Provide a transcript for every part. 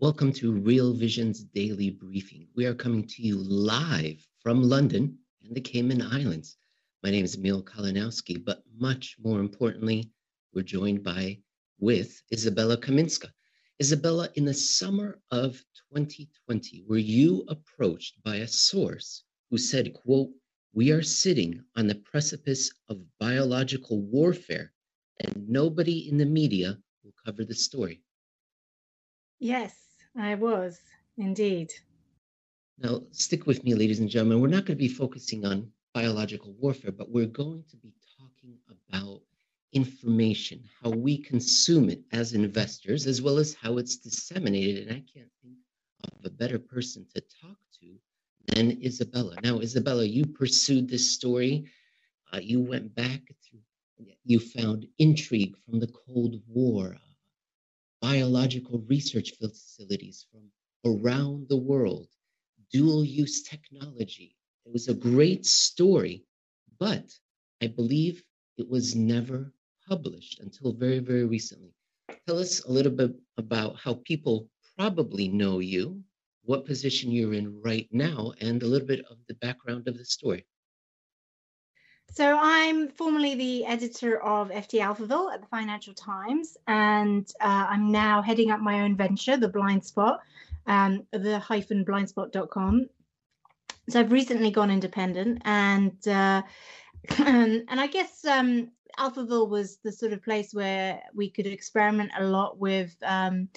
Welcome to Real Vision's daily briefing. We are coming to you live from London and the Cayman Islands. My name is Emil Kalinowski, but much more importantly, we're joined by with Isabella Kaminska. Isabella, in the summer of 2020, were you approached by a source who said, quote, we are sitting on the precipice of biological warfare and nobody in the media will cover the story. Yes, I was indeed. Now, stick with me, ladies and gentlemen. We're not going to be focusing on biological warfare, but we're going to be talking about information, how we consume it as investors, as well as how it's disseminated. And I can't think of a better person to talk to than Isabella. Now, Isabella, you pursued this story. Uh, you went back through, you found intrigue from the Cold War, biological research facilities from around the world, dual use technology. It was a great story, but I believe it was never published until very, very recently. Tell us a little bit about how people probably know you, what position you're in right now, and a little bit of the background of the story. So I'm formerly the editor of FT Alphaville at the Financial Times, and uh, I'm now heading up my own venture, the Blind Spot, um, the hyphen blindspot.com. So I've recently gone independent, and uh, and, and I guess um, Alphaville was the sort of place where we could experiment a lot with um,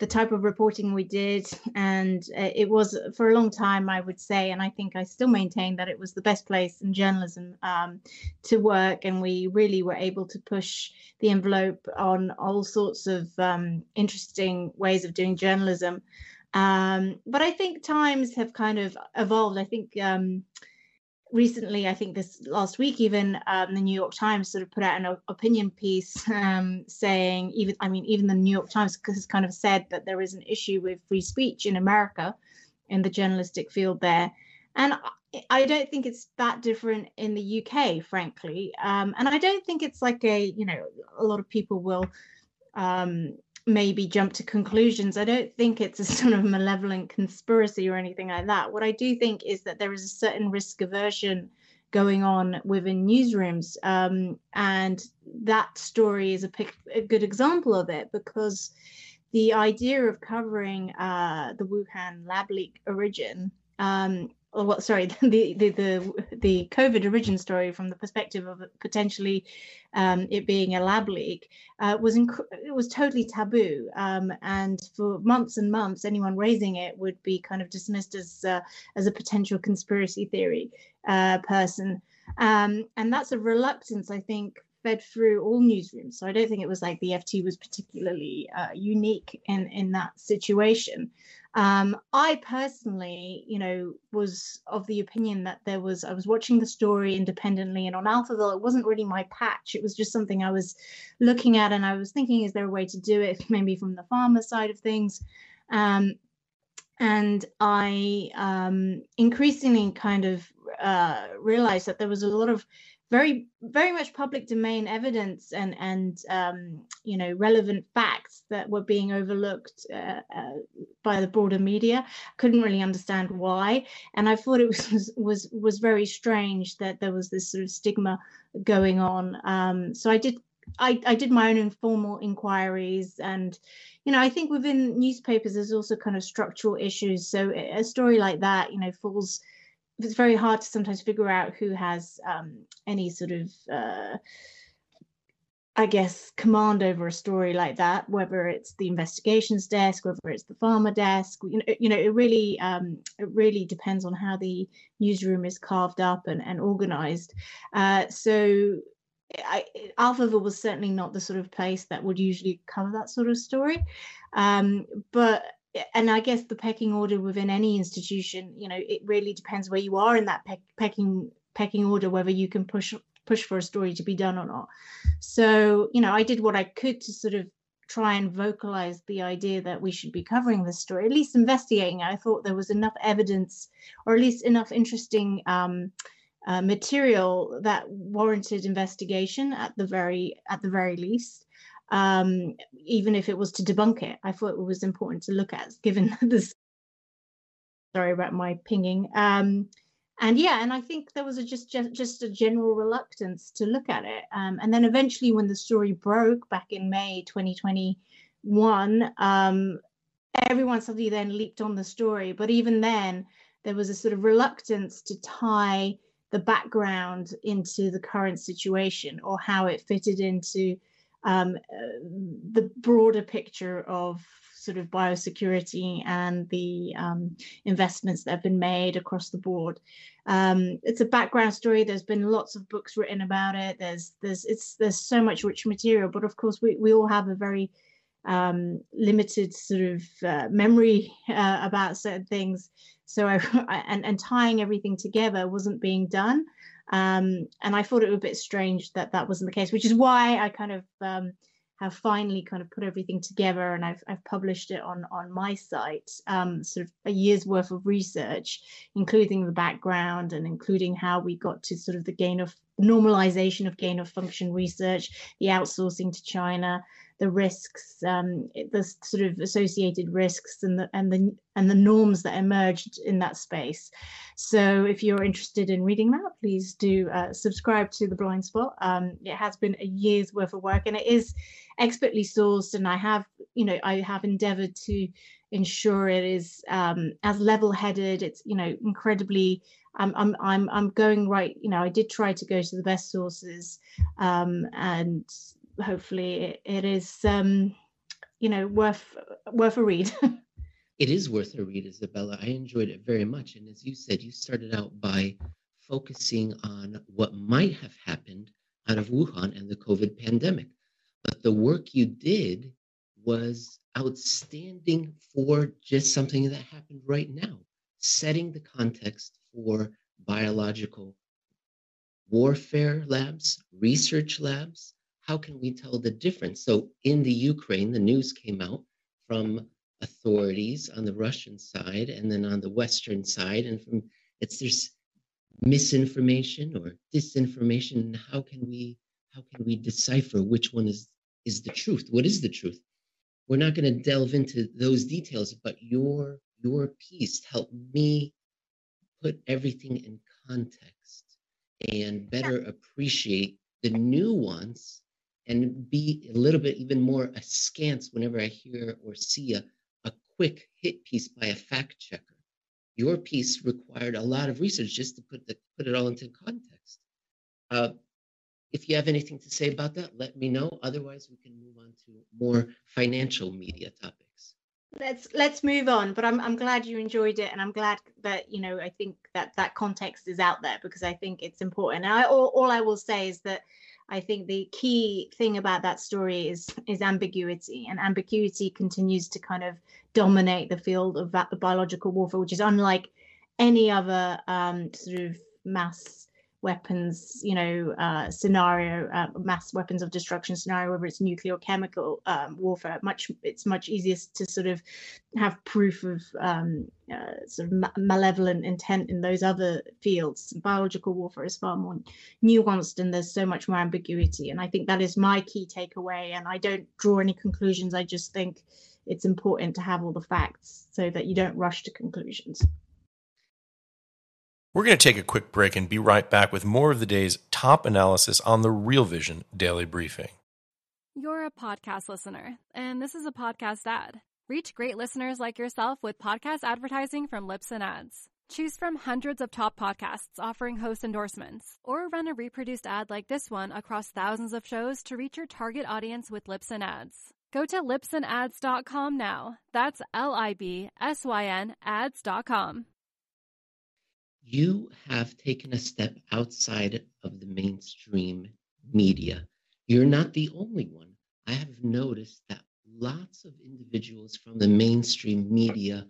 the type of reporting we did. And uh, it was for a long time, I would say, and I think I still maintain that it was the best place in journalism um, to work. And we really were able to push the envelope on all sorts of um, interesting ways of doing journalism. Um, but I think times have kind of evolved. I think um, recently, I think this last week, even um, the New York Times sort of put out an opinion piece um, saying, even I mean, even the New York Times has kind of said that there is an issue with free speech in America, in the journalistic field there, and I don't think it's that different in the UK, frankly, um, and I don't think it's like a you know a lot of people will um, maybe jump to conclusions. I don't think it's a sort of malevolent conspiracy or anything like that. What I do think is that there is a certain risk aversion going on within newsrooms. Um, and that story is a, pic- a, good example of it because the idea of covering uh, the Wuhan lab leak origin um, or what sorry the, the the the covid origin story from the perspective of potentially um, it being a lab leak uh, was inc- it was totally taboo um, and for months and months anyone raising it would be kind of dismissed as uh, as a potential conspiracy theory uh, person. Um, and that's a reluctance i think fed through all newsrooms so i don't think it was like the ft was particularly uh, unique in in that situation um, I personally, you know, was of the opinion that there was, I was watching the story independently and on Alphaville, it wasn't really my patch. It was just something I was looking at and I was thinking, is there a way to do it maybe from the pharma side of things? Um, and I um, increasingly kind of uh, realized that there was a lot of very very much public domain evidence and and um, you know relevant facts that were being overlooked uh, uh, by the broader media. Couldn't really understand why. And i thought it was was was very strange that there was this sort of stigma going on. Um, so i did I, I did my own informal inquiries and you know i think within newspapers there's also kind of structural issues. So a story like that you know falls it's very hard to sometimes figure out who has um, any sort of uh, I guess command over a story like that, whether it's the investigations desk, whether it's the pharma desk, you know, you know, it really, um, it really depends on how the newsroom is carved up and, and organized. Uh, so, I, Alphaville was certainly not the sort of place that would usually cover that sort of story, um, but and I guess the pecking order within any institution, you know, it really depends where you are in that peck, pecking pecking order, whether you can push push for a story to be done or not. So, you know, I did what I could to sort of try and vocalize the idea that we should be covering this story, at least investigating. I thought there was enough evidence, or at least enough interesting um, uh, material that warranted investigation at the very at the very least um, even if it was to debunk it. I thought it was important to look at, given this. Sorry about my pinging. Um, and yeah, and I think there was a just, just just a general reluctance to look at it. Um, and then eventually, when the story broke back in May 2021, um, everyone suddenly then leaped on the story. But even then, there was a sort of reluctance to tie the background into the current situation or how it fitted into um, the broader picture of sort of biosecurity and the um, investments that have been made across the board. Um, it's a background story. There's been lots of books written about it. There's there's it's there's so much rich material, but of course we we all have a very um, limited sort of uh, memory uh, about certain things. So I, and and tying everything together wasn't being done. Um, and I thought it was a bit strange that that wasn't the case, which is why I kind of um, have finally kind of put everything together and I've, I've published it on, on my site, um, sort of a year's worth of research, including the background and including how we got to sort of the gain of normalization of gain of function research, the outsourcing to China, the risks, um, the sort of associated risks, and the and the and the norms that emerged in that space. So, if you're interested in reading that, please do uh, subscribe to the Blind Spot. Um, it has been a year's worth of work, and it is expertly sourced. And I have, you know, I have endeavoured to ensure it is um, as level-headed. It's, you know, incredibly I'm I'm I'm I'm going right. You know, I did try to go to the best sources, um, and hopefully it, is um, you know worth worth a read. it is worth a read, Isabella. I enjoyed it very much, and as you said, you started out by focusing on what might have happened out of Wuhan and the COVID pandemic, but the work you did was outstanding for just something that happened right now, setting the context for biological warfare labs, research labs, how can we tell the difference? So in the Ukraine, the news came out from authorities on the Russian side and then on the Western side, and from it's there's misinformation or disinformation. How can we how can we decipher which one is is the truth? What is the truth? We're not going to delve into those details, but your your piece helped me put everything in context and better appreciate the nuance and be a little bit even more askance whenever I hear or see a, a quick hit piece by a fact checker. Your piece required a lot of research just to put the, put it all into context. Uh, if you have anything to say about that, let me know. Otherwise, we can move on to more financial media topics. Let's let's move on. But I'm I'm glad you enjoyed it, and I'm glad that you know I think that that context is out there because I think it's important. And I, all, all I will say is that I think the key thing about that story is is ambiguity, and ambiguity continues to kind of dominate the field of the biological warfare, which is unlike any other um, sort of mass weapons, you know, uh, scenario, uh, mass weapons of destruction scenario, whether it's nuclear or chemical um, warfare, much it's much easier to sort of have proof of um, uh, sort of ma- malevolent intent in those other fields. Biological warfare is far more nuanced, and there's so much more ambiguity. And I think that is my key takeaway. And I don't draw any conclusions. I just think it's important to have all the facts so that you don't rush to conclusions. We're going to take a quick break and be right back with more of the day's top analysis on the Real Vision Daily Briefing. You're a podcast listener, and this is a podcast ad. Reach great listeners like yourself with podcast advertising from Libsyn Ads. Choose from hundreds of top podcasts offering host endorsements, or run a reproduced ad like this one across thousands of shows to reach your target audience with Libsyn Ads. Go to libsynads.com now. That's L I B S Y N ads.com you have taken a step outside of the mainstream media. You're not the only one. I have noticed that lots of individuals from the mainstream media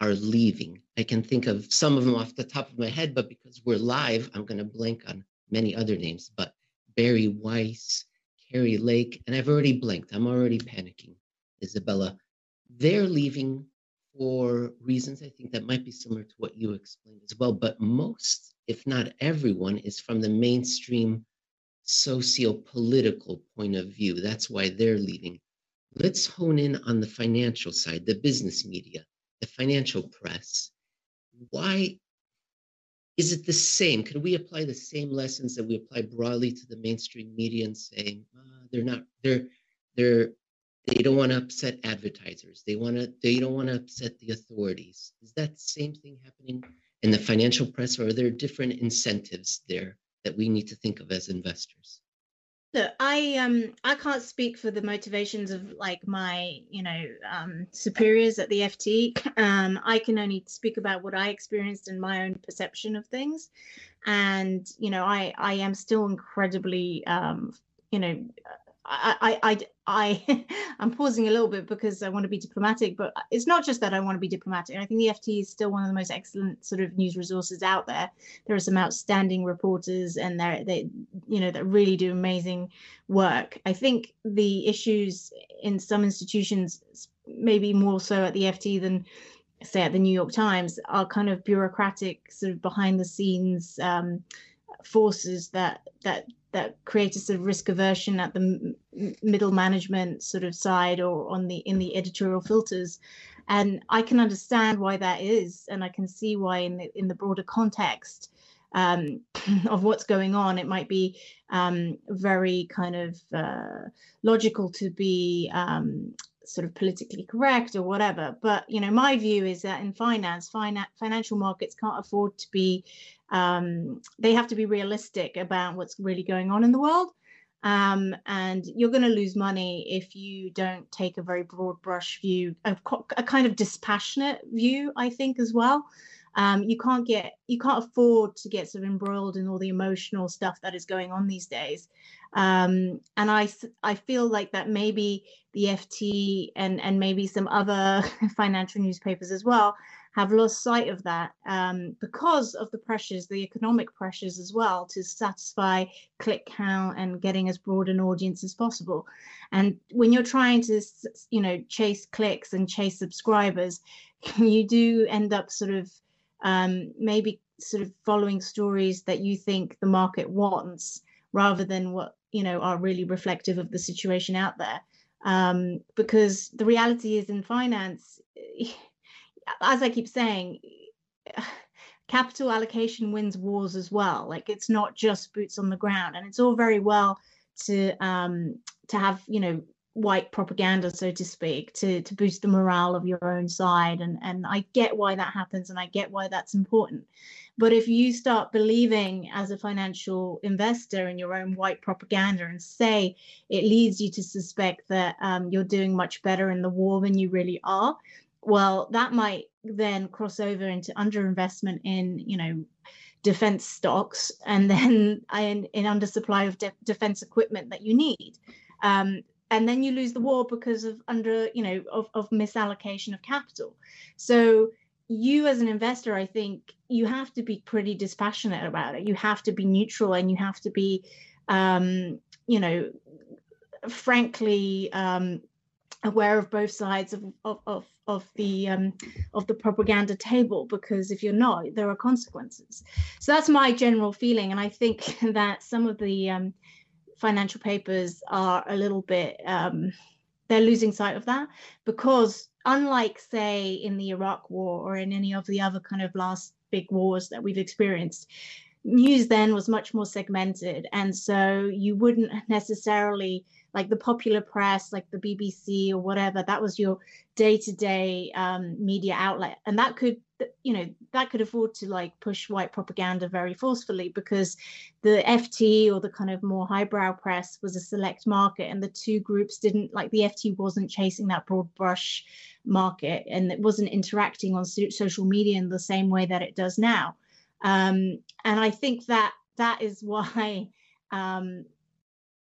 are leaving. I can think of some of them off the top of my head, but because we're live, I'm going to blank on many other names. But Bari Weiss, Kari Lake, and I've already blanked. I'm already panicking. Isabella, they're leaving for reasons I think that might be similar to what you explained as well. But most, if not everyone, is from the mainstream socio-political point of view. That's why they're leaving. Let's hone in on the financial side, the business media, the financial press. Why is it the same? Could we apply the same lessons that we apply broadly to the mainstream media and saying uh, they're not they're they're they don't want to upset advertisers. They want to they don't want to upset the authorities. Is that same thing happening in the financial press or are there different incentives there that we need to think of as investors? Look, I um I can't speak for the motivations of like my you know um, superiors at the FT. Um, I can only speak about what I experienced and my own perception of things, and you know I I am still incredibly um, you know I, I, I, I'm pausing a little bit because I want to be diplomatic, but it's not just that I want to be diplomatic. I think the FT is still one of the most excellent sort of news resources out there. There are some outstanding reporters, and they they, you know, that really do amazing work. I think the issues in some institutions, maybe more so at the FT than say at the New York Times, are kind of bureaucratic, sort of behind the scenes um, forces that that that create a sort of risk aversion at the m- middle management sort of side or on the in the editorial filters. And i can understand why that is and i can see why in the in the broader context um, of what's going on it might be um, very kind of uh, logical to be um, sort of politically correct or whatever. But you know my view is that in finance finan- financial markets can't afford to be um, they have to be realistic about what's really going on in the world. Um, and you're going to lose money if you don't take a very broad brush view, a, a kind of dispassionate view, I think, as well. Um, you can't get, you can't afford to get sort of embroiled in all the emotional stuff that is going on these days. Um, and I, I feel like that maybe the FT and and maybe some other financial newspapers as well have lost sight of that um, because of the pressures, the economic pressures as well, to satisfy click count and getting as broad an audience as possible. And when you're trying to, you know, chase clicks and chase subscribers, you do end up sort of um, maybe sort of following stories that you think the market wants rather than what you know are really reflective of the situation out there um, because the reality is in finance as I keep saying, capital allocation wins wars as well. Like it's not just boots on the ground, and it's all very well to um, to have you know white propaganda, so to speak, to to boost the morale of your own side. And and I get why that happens, and I get why that's important. But if you start believing as a financial investor in your own white propaganda and say it leads you to suspect that um, you're doing much better in the war than you really are, well, that might then cross over into underinvestment in, you know, defense stocks and then in, in undersupply of de- defense equipment that you need. Um, and then you lose the war because of under, you know, of, of misallocation of capital. So you as an investor, I think you have to be pretty dispassionate about it. You have to be neutral and you have to be, um, you know, frankly, um, aware of both sides of of of, of the um, of the propaganda table because if you're not there are consequences. So that's my general feeling and i think that some of the um, financial papers are a little bit um, they're losing sight of that because unlike say in the iraq war or in any of the other kind of last big wars that we've experienced news then was much more segmented and so you wouldn't necessarily like the popular press, like the BBC or whatever, that was your day-to-day um, media outlet, and that could, you know, that could afford to like push white propaganda very forcefully because the FT or the kind of more highbrow press was a select market, and the two groups didn't like the FT wasn't chasing that broad brush market, and it wasn't interacting on so- social media in the same way that it does now. Um, and I think that that is why um,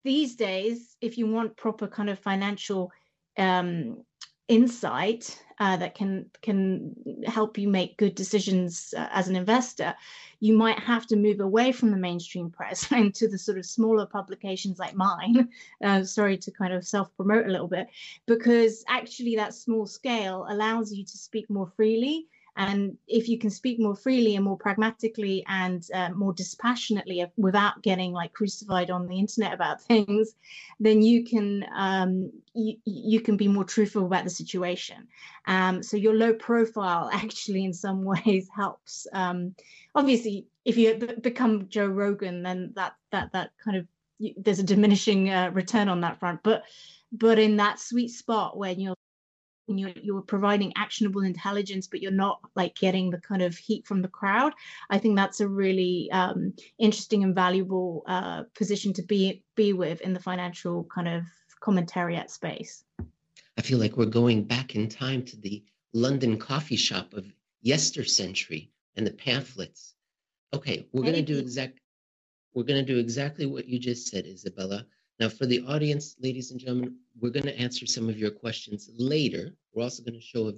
these days, if you want proper kind of financial um, insight uh, that can can help you make good decisions uh, as an investor, you might have to move away from the mainstream press and to the sort of smaller publications like mine. Uh, sorry to kind of self promote a little bit, because actually that small scale allows you to speak more freely and if you can speak more freely and more pragmatically and uh, more dispassionately without getting like crucified on the internet about things, then you can um, you, you can be more truthful about the situation. Um, so your low profile actually in some ways helps. Um, obviously, if you become Joe Rogan, then that that that kind of there's a diminishing uh, return on that front. But but in that sweet spot when you're you're, you're providing actionable intelligence but you're not like getting the kind of heat from the crowd i think that's a really um, interesting and valuable uh, position to be be with in the financial kind of commentariat space. I feel like we're going back in time to the london coffee shop of yester century and the pamphlets. Okay we're going to do exact we're going to do exactly what you just said isabella now, for the audience, ladies and gentlemen, we're going to answer some of your questions later. We're also going to show a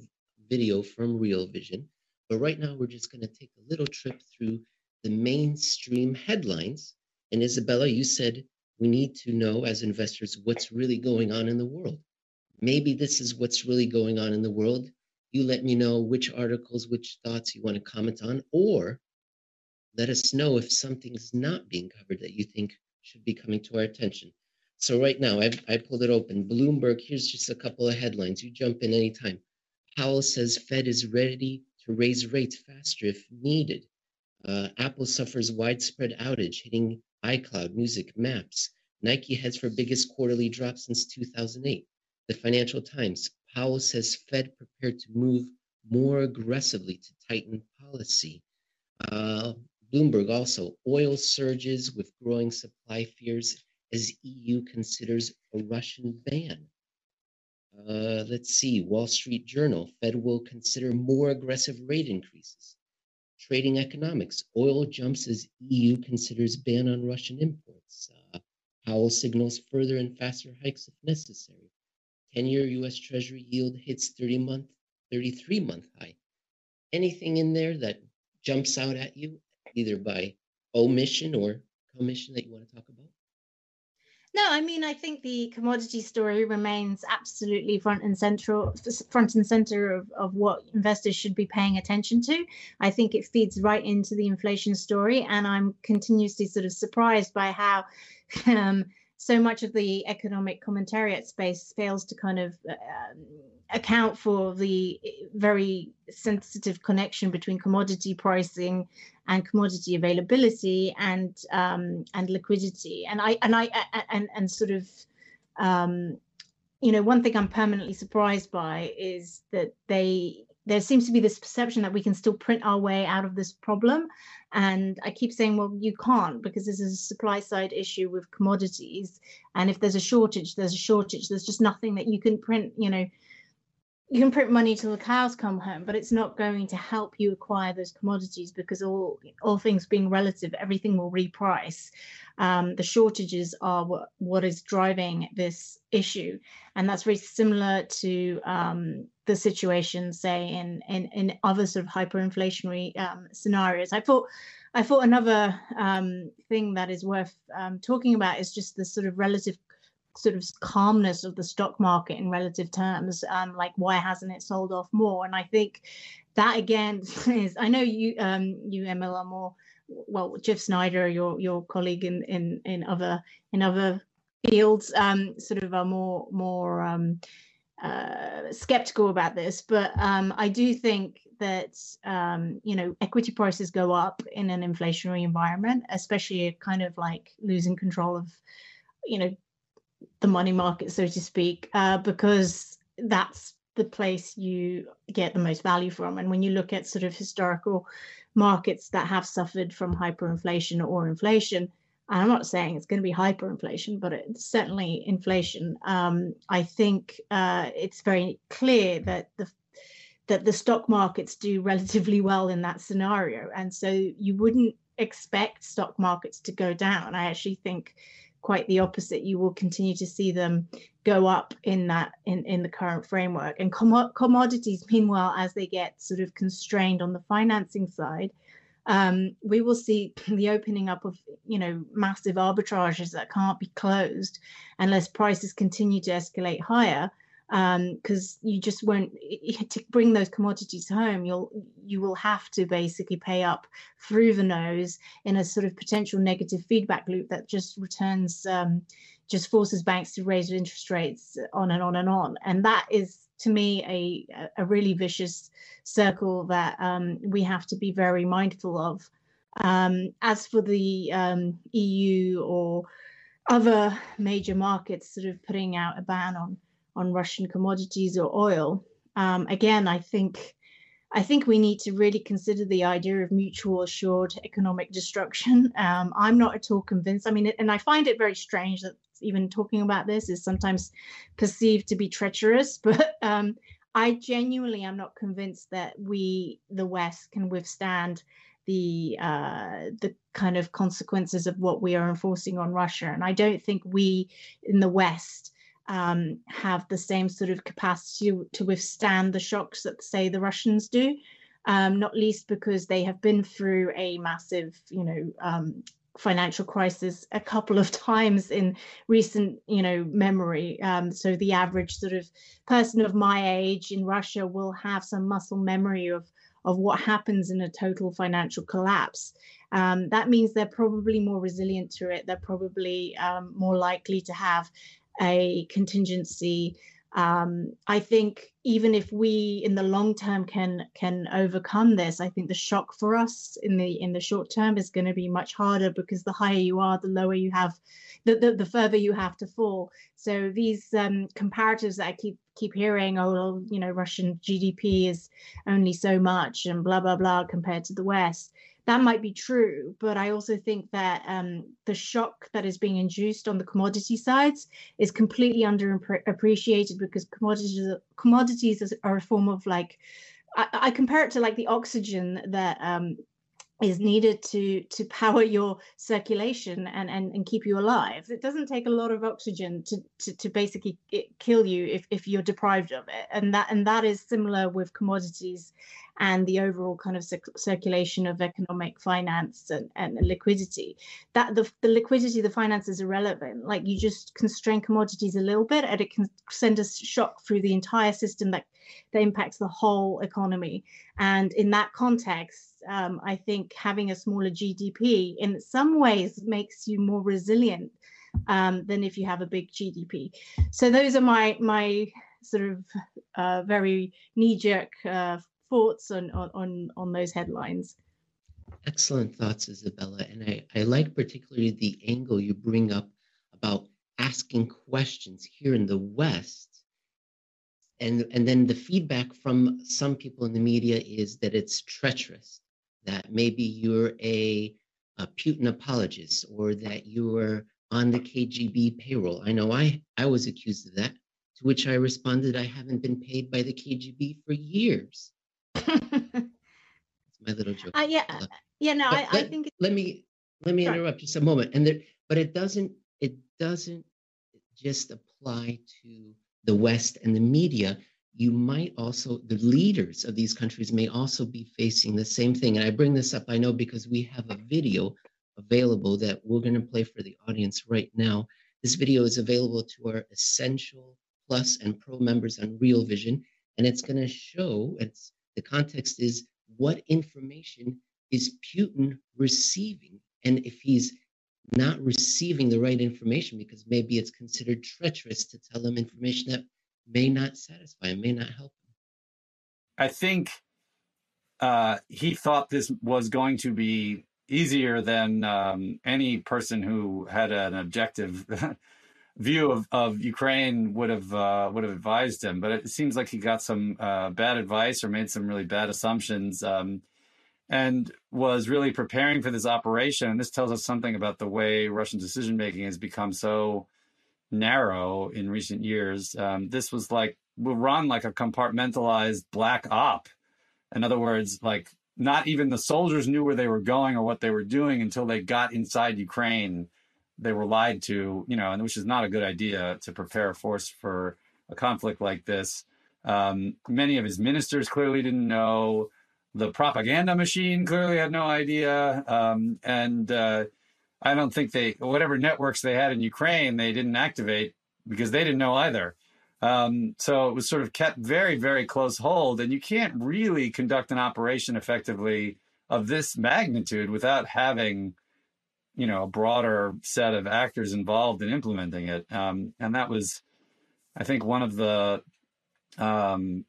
video from Real Vision. But right now, we're just going to take a little trip through the mainstream headlines. And Isabella, you said we need to know as investors what's really going on in the world. Maybe this is what's really going on in the world. You let me know which articles, which thoughts you want to comment on, or let us know if something's not being covered that you think should be coming to our attention. So right now, I've, I pulled it open. Bloomberg, here's just a couple of headlines. You jump in anytime. Powell says Fed is ready to raise rates faster if needed. Uh, Apple suffers widespread outage, hitting iCloud, Music, Maps. Nike heads for biggest quarterly drop since 2008. The Financial Times, Powell says Fed prepared to move more aggressively to tighten policy. Uh, Bloomberg also, oil surges with growing supply fears as EU considers a Russian ban. Uh, let's see, Wall Street Journal, Fed will consider more aggressive rate increases. Trading economics, oil jumps as EU considers ban on Russian imports. Uh, Powell signals further and faster hikes if necessary. 10-year U.S. Treasury yield hits 30-month, 33-month high. Anything in there that jumps out at you, either by omission or commission that you want to talk about? No, I mean, I think the commodity story remains absolutely front and central, front and center of, of what investors should be paying attention to. I think it feeds right into the inflation story, and I'm continuously sort of surprised by how um, so much of the economic commentariat space fails to kind of uh, account for the very sensitive connection between commodity pricing and commodity availability and um, and liquidity. And I and I and and sort of um, you know one thing I'm permanently surprised by is that they there seems to be this perception that we can still print our way out of this problem. And I keep saying, well, you can't because this is a supply side issue with commodities. And if there's a shortage, there's a shortage. There's just nothing that you can print, you know, you can print money till the cows come home, but it's not going to help you acquire those commodities because all all things being relative, everything will reprice. Um, the shortages are what, what is driving this issue, and that's very similar to um, the situation, say in in in other sort of hyperinflationary um, scenarios. I thought. I thought another um, thing that is worth um, talking about is just the sort of relative sort of calmness of the stock market in relative terms um, like why hasn't it sold off more? And i think that again is i know you um you emil are more well jeff snider your your colleague in in in other in other fields um sort of are more more um uh, skeptical about this, but um, I do think that um, you know equity prices go up in an inflationary environment, especially kind of like losing control of you know the money market, so to speak, uh, because that's the place you get the most value from. And when you look at sort of historical markets that have suffered from hyperinflation or inflation, and I'm not saying it's going to be hyperinflation, but it's certainly inflation. Um, I think uh, it's very clear that the that the stock markets do relatively well in that scenario, and so you wouldn't expect stock markets to go down. I actually think quite the opposite. You will continue to see them go up in that in, in the current framework. And com- commodities, meanwhile, as they get sort of constrained on the financing side, um, we will see the opening up of you know massive arbitrages that can't be closed unless prices continue to escalate higher because um, you just won't to bring those commodities home you'll you will have to basically pay up through the nose in a sort of potential negative feedback loop that just returns um, just forces banks to raise interest rates on and on and on. And that is to me a a really vicious circle that um, we have to be very mindful of. Um, as for the um, EU or other major markets sort of putting out a ban on on Russian commodities or oil. Um, again, I think I think we need to really consider the idea of mutual assured economic destruction. Um, I'm not at all convinced. I mean, and I find it very strange that even talking about this is sometimes perceived to be treacherous, but um, I genuinely am not convinced that we, the West, can withstand the uh, the kind of consequences of what we are enforcing on Russia. And I don't think we in the West um, have the same sort of capacity to withstand the shocks that, say, the Russians do. Um, not least because they have been through a massive, you know, um, financial crisis a couple of times in recent, you know, memory. Um, so the average sort of person of my age in Russia will have some muscle memory of of what happens in a total financial collapse. Um, that means they're probably more resilient to it. They're probably um, more likely to have a contingency. Um, I think even if we in the long term can can overcome this, I think the shock for us in the in the short term is going to be much harder because the higher you are, the lower you have, the the, the further you have to fall. So these um, comparatives that I keep keep hearing, oh, you know, Russian GDP is only so much and blah blah blah compared to the West. That might be true, but I also think that um, the shock that is being induced on the commodity sides is completely underappreciated because commodities commodities are a form of like I, I compare it to like the oxygen that um, is needed to to power your circulation and, and and keep you alive. It doesn't take a lot of oxygen to to, to basically eh, kill you if, if you're deprived of it. And that and that is similar with commodities and the overall kind of circulation of economic finance and, and liquidity. That the, the liquidity the finance is irrelevant like you just constrain commodities a little bit and it can send a shock through the entire system that that impacts the whole economy. And in that context um, i think having a smaller gdp in some ways makes you more resilient um, than if you have a big gdp so those are my my sort of uh, very knee-jerk uh, thoughts on, on, on those headlines. Excellent thoughts, Isabella. And I, I like particularly the angle you bring up about asking questions here in the West. And, and then the feedback from some people in the media is that it's treacherous, that maybe you're a, a Putin apologist or that you're on the KGB payroll. I know I, I was accused of that, to which I responded, I haven't been paid by the KGB for years. My little joke. Uh, yeah, yeah. No, I, let, I, think. Let me let me interrupt just a moment, and there, but it doesn't it doesn't just apply to the West and the media. You might also the leaders of these countries may also be facing the same thing. And I bring this up, I know, because we have a video available that we're going to play for the audience right now. This video is available to our Essential Plus and Pro members on Real Vision, and it's going to show it's the context is what information is Putin receiving? And if he's not receiving the right information because maybe it's considered treacherous to tell him information that may not satisfy him, may not help him. I think uh, he thought this was going to be easier than um, any person who had an objective view of, of Ukraine would have uh, would have advised him. But it seems like he got some uh, bad advice or made some really bad assumptions, um, and was really preparing for this operation. And this tells us something about the way Russian decision making has become so narrow in recent years. Um, this was like will run like a compartmentalized black op. In other words, like not even the soldiers knew where they were going or what they were doing until they got inside Ukraine they were lied to, you know, and which is not a good idea to prepare a force for a conflict like this. Um, many of his ministers clearly didn't know. The propaganda machine clearly had no idea. Um, and uh, I don't think they, whatever networks they had in Ukraine, they didn't activate because they didn't know either. Um, so it was sort of kept very, very close hold. And you can't really conduct an operation effectively of this magnitude without having, you know, a broader set of actors involved in implementing it. Um, and that was, I think, one of the um,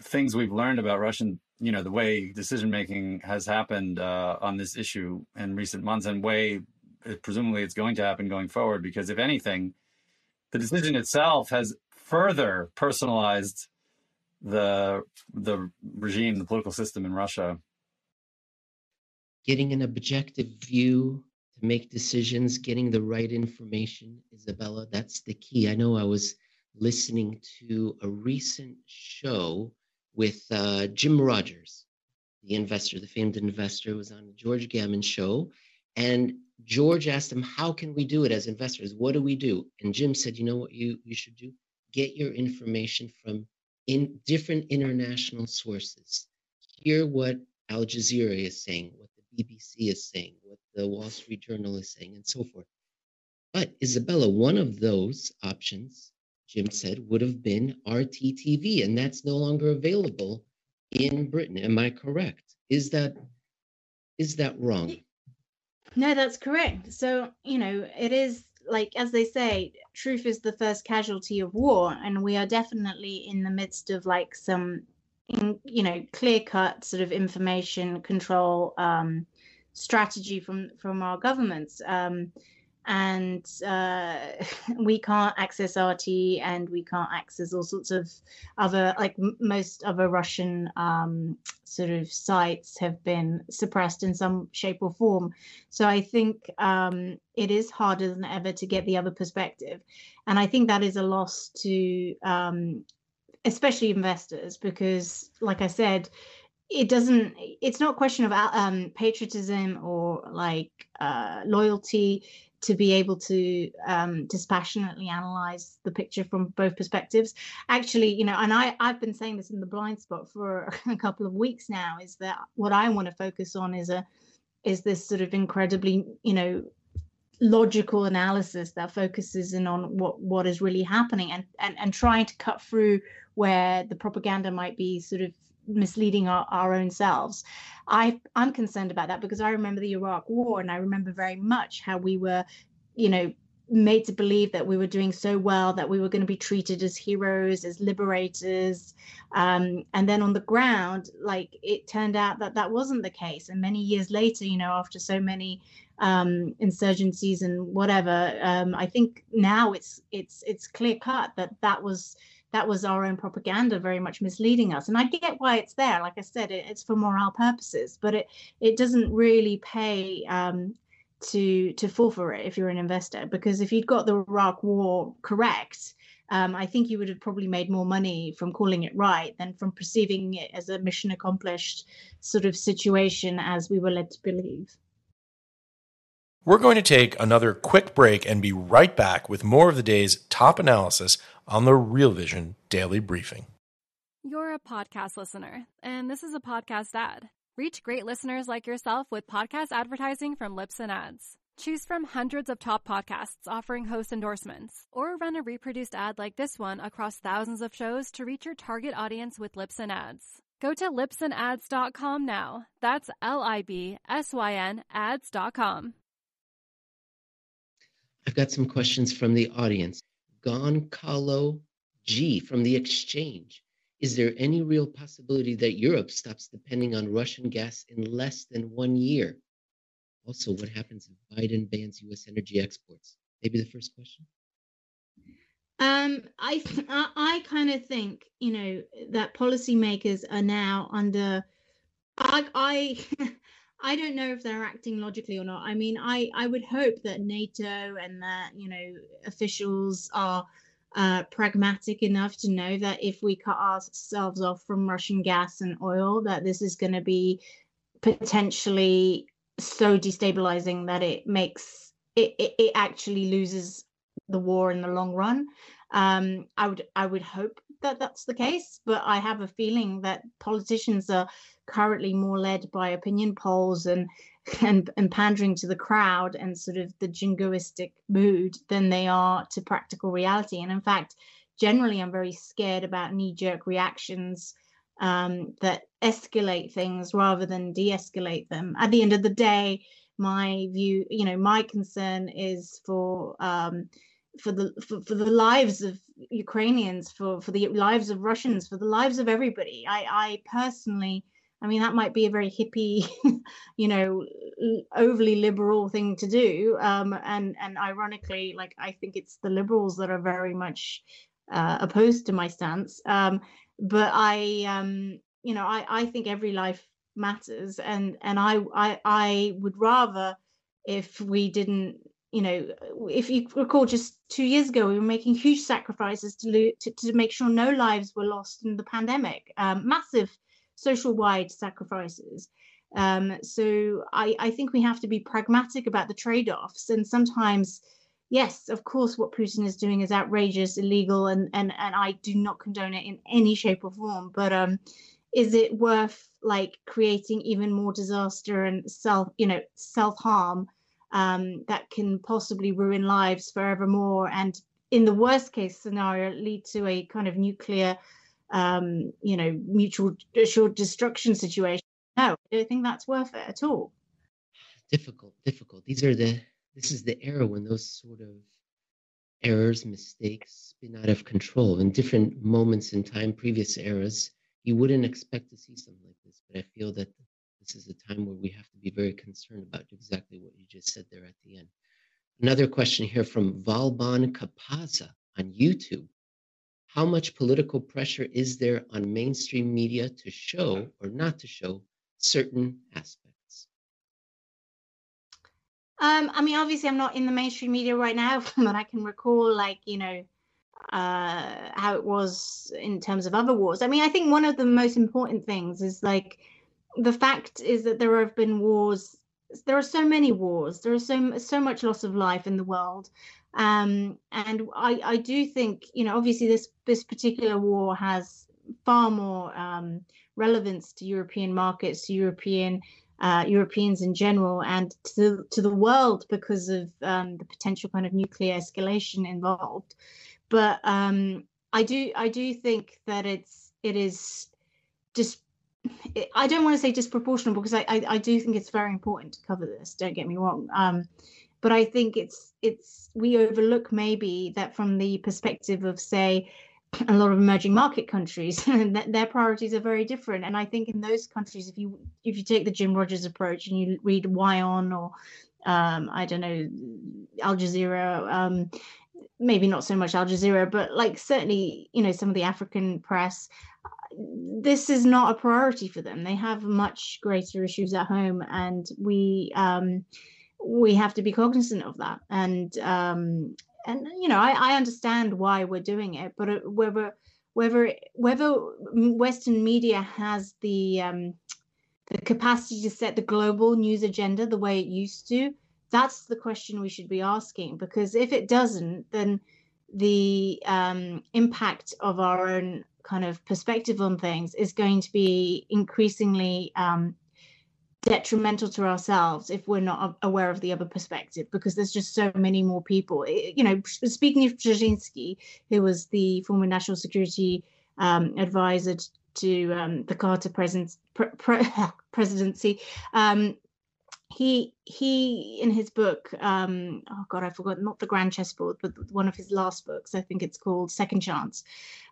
things we've learned about Russian, you know, the way decision making has happened uh, on this issue in recent months, and way presumably it's going to happen going forward. Because if anything, the decision itself has further personalized the the regime, the political system in Russia. Getting an objective view make decisions, getting the right information, Isabella, that's the key. I know I was listening to a recent show with uh, Jim Rogers, the investor, the famed investor, was on the George Gammon show. And George asked him, How can we do it as investors? What do we do? And Jim said, You know what you, you should do? Get your information from in different international sources. Hear what Al Jazeera is saying, what BBC is saying, what the Wall Street Journal is saying, and so forth. But Isabella, one of those options, Jim said, would have been RTTV, and that's no longer available in Britain. Am I correct? Is that is that wrong? No, that's correct. So, you know, it is like, as they say, truth is the first casualty of war. And we are definitely in the midst of like some, you know, clear cut sort of information control um, strategy from, from our governments. Um, and uh, we can't access RT and we can't access all sorts of other like most other Russian um, sort of sites have been suppressed in some shape or form. So I think um, it is harder than ever to get the other perspective, and I think that is a loss to um, especially investors because, like I said, it doesn't it's not a question of um, patriotism or like uh, loyalty to be able to um, dispassionately analyze the picture from both perspectives. Actually, you know, and I, I've been saying this in the blind spot for a couple of weeks now, is that what I want to focus on is a is this sort of incredibly, you know, logical analysis that focuses in on what what is really happening and and, and trying to cut through where the propaganda might be sort of misleading our, our own selves. I I'm concerned about that because I remember the Iraq War and I remember very much how we were, you know, made to believe that we were doing so well that we were going to be treated as heroes as liberators um, and then on the ground like it turned out that that wasn't the case and many years later you know after so many um, insurgencies and whatever um, i think now it's it's it's clear cut that that was that was our own propaganda very much misleading us and i get why it's there like i said it, it's for morale purposes but it it doesn't really pay um, to to fall for it if you're an investor because if you'd got the iraq war correct um, I think you would have probably made more money from calling it right than from perceiving it as a mission accomplished sort of situation as we were led to believe. We're going to take another quick break and be right back with more of the day's top analysis on the Real Vision Daily Briefing. You're a podcast listener, and this is a podcast ad. Reach great listeners like yourself with podcast advertising from Libsyn Ads. Choose from hundreds of top podcasts offering host endorsements, or run a reproduced ad like this one across thousands of shows to reach your target audience with Libsyn Ads. Go to libsynads.com now. That's L I B S Y N ads.com. I've got some questions from the audience. Goncalo G from the exchange. Is there any real possibility that Europe stops depending on Russian gas in less than one year? Also, what happens if Biden bans U.S. energy exports? Maybe the first question. Um, I I, I kind of think you know that policymakers are now under. I I I don't know if they're acting logically or not. I mean, I I would hope that NATO and that you know officials are uh, pragmatic enough to know that if we cut ourselves off from Russian gas and oil, that this is going to be potentially so destabilizing that it makes it, it, it actually loses the war in the long run. Um, I would I would hope that that's the case, but I have a feeling that politicians are currently more led by opinion polls and and, and pandering to the crowd and sort of the jingoistic mood than they are to practical reality. And in fact, generally, I'm very scared about knee jerk reactions um, that escalate things rather than de escalate them. At the end of the day, my view, you know, my concern is for. Um, for the for, for the lives of Ukrainians, for for the lives of Russians, for the lives of everybody. I I personally I mean, that might be a very hippie, you know, overly liberal thing to do. Um, and and ironically, like I think it's the liberals that are very much uh, opposed to my stance. Um, but I, um, you know, I I think every life matters, and and I I I would rather if we didn't you know, if you recall, just two years ago, we were making huge sacrifices to, lo- to, to make sure no lives were lost in the pandemic. Um, massive social wide sacrifices. Um, so I, I think we have to be pragmatic about the trade offs. And sometimes, yes, of course, what Putin is doing is outrageous, illegal, and, and, and I do not condone it in any shape or form. But um, is it worth like creating even more disaster and self, you know, self harm um, that can possibly ruin lives forevermore? And in the worst case scenario, lead to a kind of nuclear um, you know, mutual assured destruction situation. No, I don't think that's worth it at all. Difficult, difficult. These are the this is the era when those sort of errors, mistakes spin out of control. In different moments in time, previous eras, you wouldn't expect to see something like this. But I feel that this is a time where we have to be very concerned about exactly what you just said there at the end. Another question here from Valban Kapaza on YouTube how much political pressure is there on mainstream media to show or not to show certain aspects? Um, I mean, obviously, I'm not in the mainstream media right now, but I can recall, like, you know, uh, how it was in terms of other wars. I mean, I think one of the most important things is like the fact is that there have been wars. There are so many wars. There is so so much loss of life in the world, um, and I, I do think, you know, obviously this this particular war has far more um, relevance to European markets, to European uh, Europeans in general, and to to the world because of um, the potential kind of nuclear escalation involved. But um, I do I do think that it's it is just I don't want to say disproportional because I, I, I do think it's very important to cover this. Don't get me wrong. Um, but I think it's it's we overlook maybe that from the perspective of say a lot of emerging market countries their priorities are very different and i think in those countries if you if you take the jim rogers approach and you read WION or um, i don't know al jazeera um, maybe not so much al jazeera but like certainly you know some of the african press this is not a priority for them. They have much greater issues at home and we um, we have to be cognizant of that. And um and you know i i understand why we're doing it but uh, whether whether whether western media has the um the capacity to set the global news agenda the way it used to that's the question we should be asking because if it doesn't then the um, impact of our own kind of perspective on things is going to be increasingly um, detrimental to ourselves if we're not aware of the other perspective because there's just so many more people. You know speaking of Brzezinski who was the former national security um, advisor to um, the Carter presence, pre- pre- presidency um, he he in his book um, oh god i forgot not the grand chessboard but one of his last books i think it's called second chance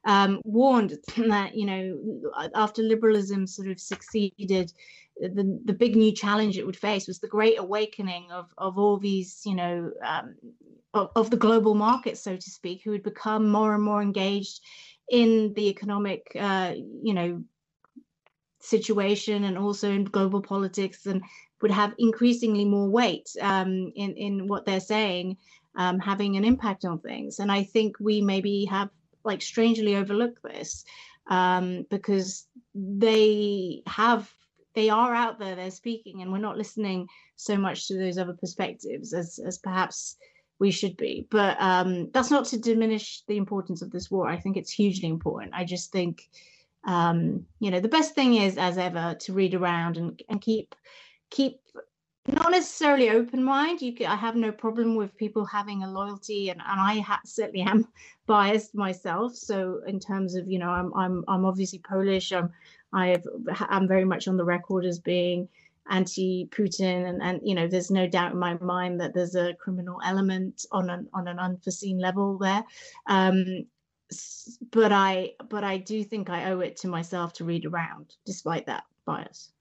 um, warned that you know after liberalism sort of succeeded the, the big new challenge it would face was the great awakening of, of all these, you know, um, of, the global market, so to speak, who would become more and more engaged in the economic, uh, you know, situation and also in global politics and would have increasingly more weight um, in, in what they're saying, um, having an impact on things. And I think we maybe have like strangely overlooked this um, because they have they are out there they're speaking and we're not listening so much to those other perspectives as as perhaps we should be. But um that's not to diminish the importance of this war. I think it's hugely important. I just think um you know the best thing is as ever to read around and and keep keep not necessarily open mind. You can, i have no problem with people having a loyalty and, and i ha- certainly am biased myself. So in terms of you know i'm i'm, I'm obviously polish. I'm i've i'm very much on the record as being anti-putin and and you know there's no doubt in my mind that there's a criminal element on an on an unforeseen level there. Um but i but i do think i owe it to myself to read around despite that bias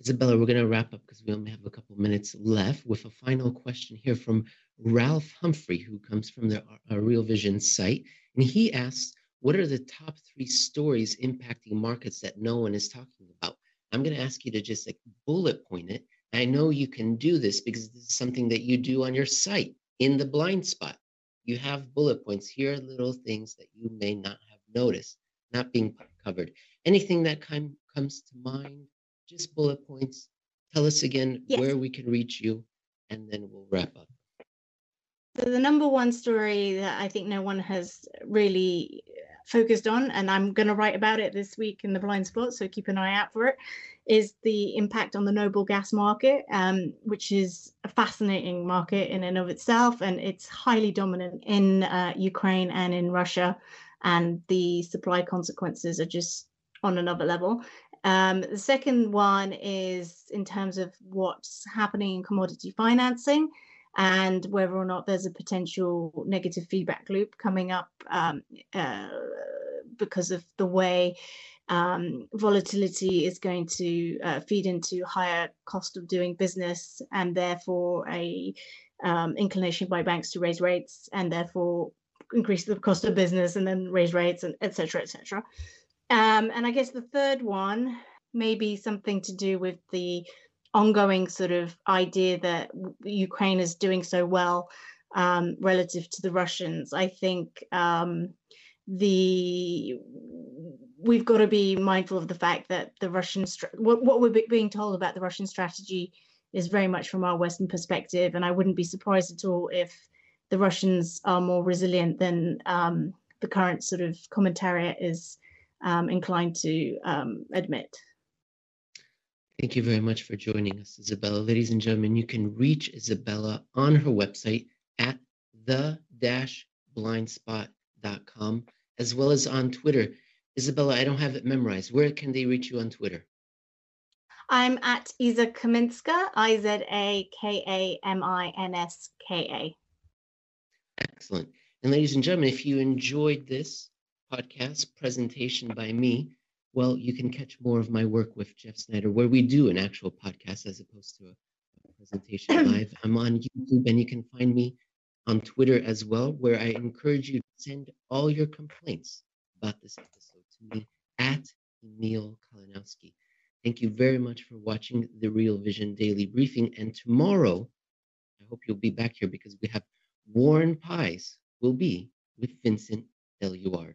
Isabella, we're going to wrap up because we only have a couple minutes left with a final question here from Ralph Humphrey, who comes from the uh, Real Vision site. And he asks, what are the top three stories impacting markets that no one is talking about? I'm going to ask you to just like bullet point it. I know you can do this because this is something that you do on your site in the blind spot. You have bullet points. Here are little things that you may not have noticed, not being covered. Anything that com- comes to mind just bullet points. Tell us again yes. where we can reach you, and then we'll wrap up. So the number one story that I think no one has really focused on, and I'm going to write about it this week in the blind spot, so keep an eye out for it, is the impact on the noble gas market, um, which is a fascinating market in and of itself, and it's highly dominant in uh, Ukraine and in Russia, and the supply consequences are just on another level. Um, the second one is in terms of what's happening in commodity financing and whether or not there's a potential negative feedback loop coming up um, uh, because of the way um, volatility is going to uh, feed into higher cost of doing business and therefore a um, inclination by banks to raise rates and therefore increase the cost of business and then raise rates and etc cetera, et cetera. Um, and I guess the third one may be something to do with the ongoing sort of idea that Ukraine is doing so well um, relative to the Russians. I think um, the we've got to be mindful of the fact that the Russian what, what we're being told about the Russian strategy is very much from our Western perspective, and I wouldn't be surprised at all if the Russians are more resilient than um, the current sort of commentariat is um, inclined to um, admit. Thank you very much for joining us, Isabella. Ladies and gentlemen, you can reach Isabella on her website at the-blindspot.com, as well as on Twitter. Isabella, I don't have it memorized. Where can they reach you on Twitter? I'm at Iza Kaminska, I Z A K A M I N S K A. Excellent. And ladies and gentlemen, if you enjoyed this, podcast presentation by me, well, you can catch more of my work with Jeff Snider, where we do an actual podcast as opposed to a presentation live. I'm on YouTube, and you can find me on Twitter as well, where I encourage you to send all your complaints about this episode to me at Emil Kalinowski. Thank you very much for watching the Real Vision Daily Briefing. And tomorrow, I hope you'll be back here because we have War and Pies will be with Vincent Deluard.